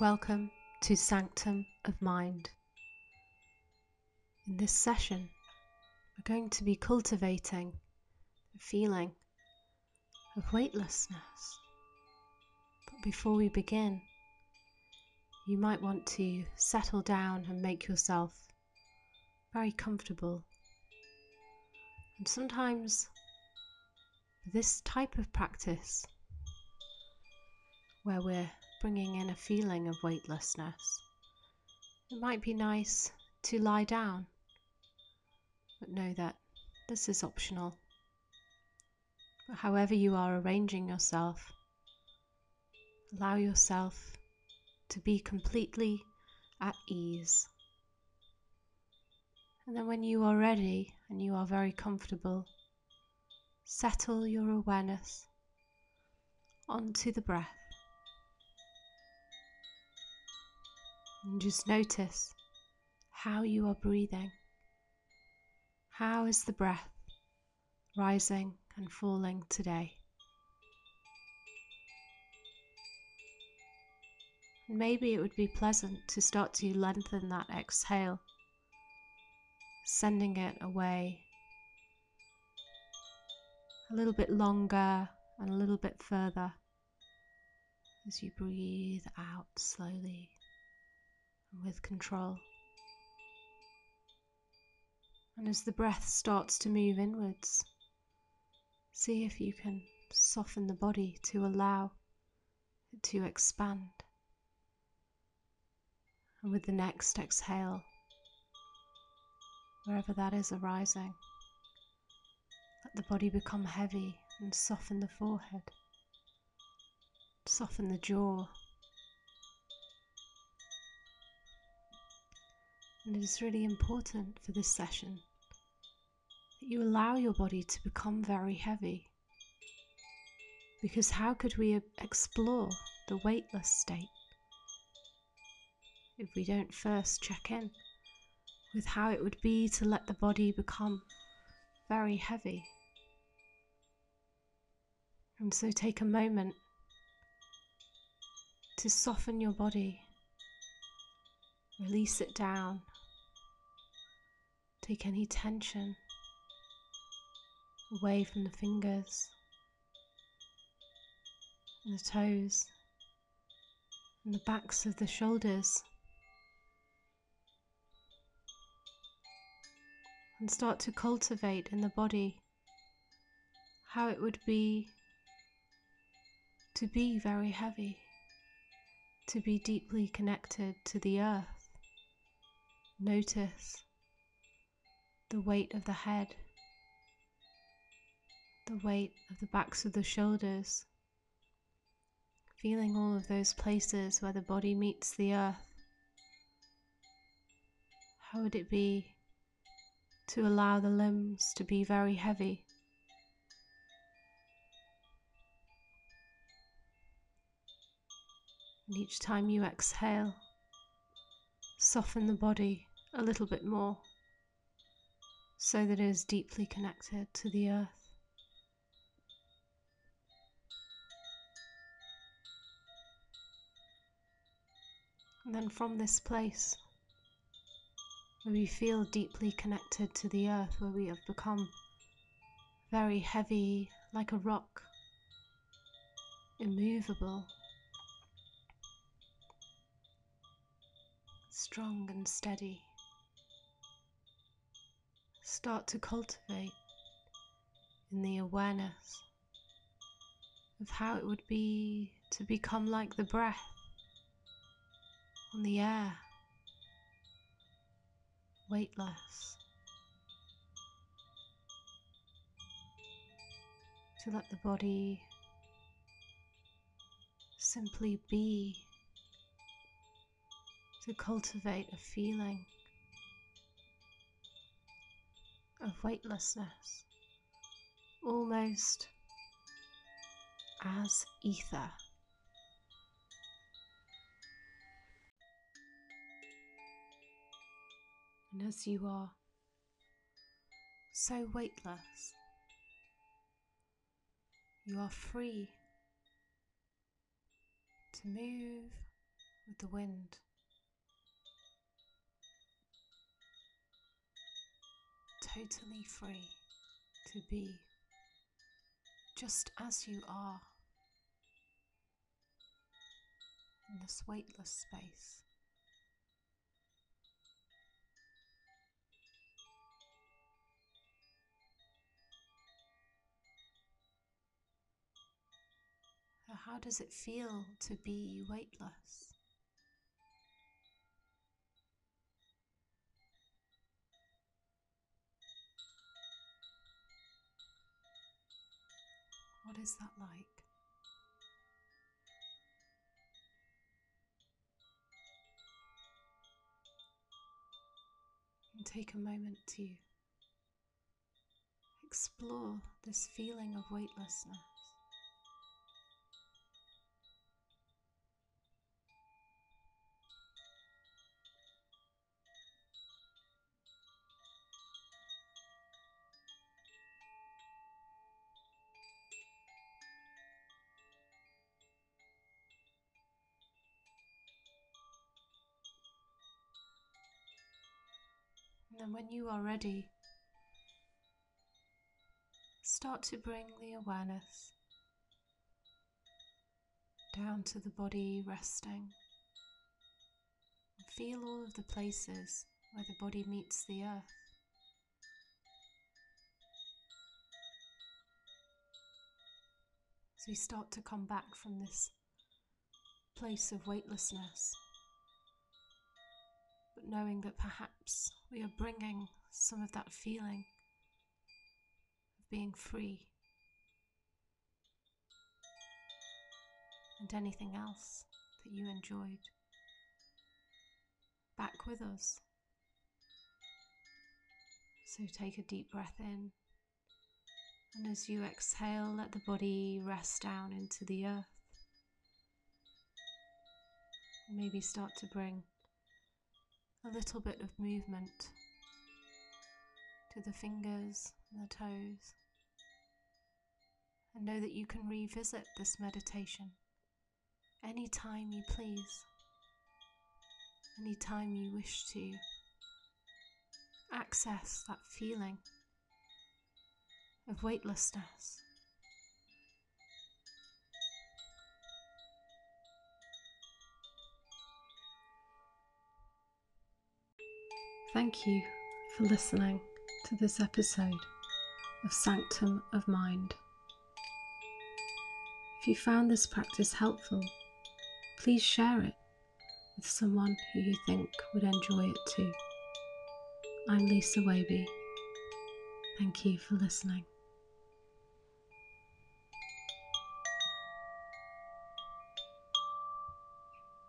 Welcome to Sanctum of Mind. In this session, we're going to be cultivating the feeling of weightlessness. But before we begin, you might want to settle down and make yourself very comfortable. And sometimes, this type of practice, where we're bringing in a feeling of weightlessness. It might be nice to lie down, but know that this is optional. But however you are arranging yourself, allow yourself to be completely at ease. And then, when you are ready and you are very comfortable, settle your awareness onto the breath. And just notice how you are breathing. How is the breath rising and falling today? Maybe it would be pleasant to start to lengthen that exhale, sending it away a little bit longer and a little bit further as you breathe out slowly with control. And as the breath starts to move inwards, see if you can soften the body to allow it to expand. And with the next exhale, wherever that is arising, let the body become heavy and soften the forehead, soften the jaw. And it is really important for this session that you allow your body to become very heavy. Because how could we explore the weightless state if we don't first check in with how it would be to let the body become very heavy? And so take a moment to soften your body, release it down Take any tension away from the fingers and the toes and the backs of the shoulders. And start to cultivate in the body how it would be to be very heavy, to be deeply connected to the earth. Notice the weight of the head, the weight of the backs of the shoulders, feeling all of those places where the body meets the earth. How would it be to allow the limbs to be very heavy? And each time you exhale, soften the body a little bit more so that it is deeply connected to the earth. And then from this place, where we feel deeply connected to the earth, where we have become very heavy like a rock, immovable, strong and steady start to cultivate in the awareness of how it would be to become like the breath on the air, weightless. To let the body simply be, to cultivate a feeling weightlessness, almost as ether. And as you are so weightless, you are free to move with the wind. Totally free to be just as you are in this weightless space. How does it feel to be weightless? What is that like? And take a moment to explore this feeling of weightlessness. And when you are ready, start to bring the awareness down to the body resting. Feel all of the places where the body meets the earth. As we start to come back from this place of weightlessness, but knowing that perhaps we are bringing some of that feeling of being free and anything else that you enjoyed back with us. So take a deep breath in, and as you exhale, let the body rest down into the earth. Maybe start to bring a little bit of movement to the fingers and the toes. And know that you can revisit this meditation anytime you please, anytime you wish to access that feeling of weightlessness. Thank you for listening to this episode of Sanctum of Mind. If you found this practice helpful, please share it with someone who you think would enjoy it too. I'm Lisa Waby. Thank you for listening.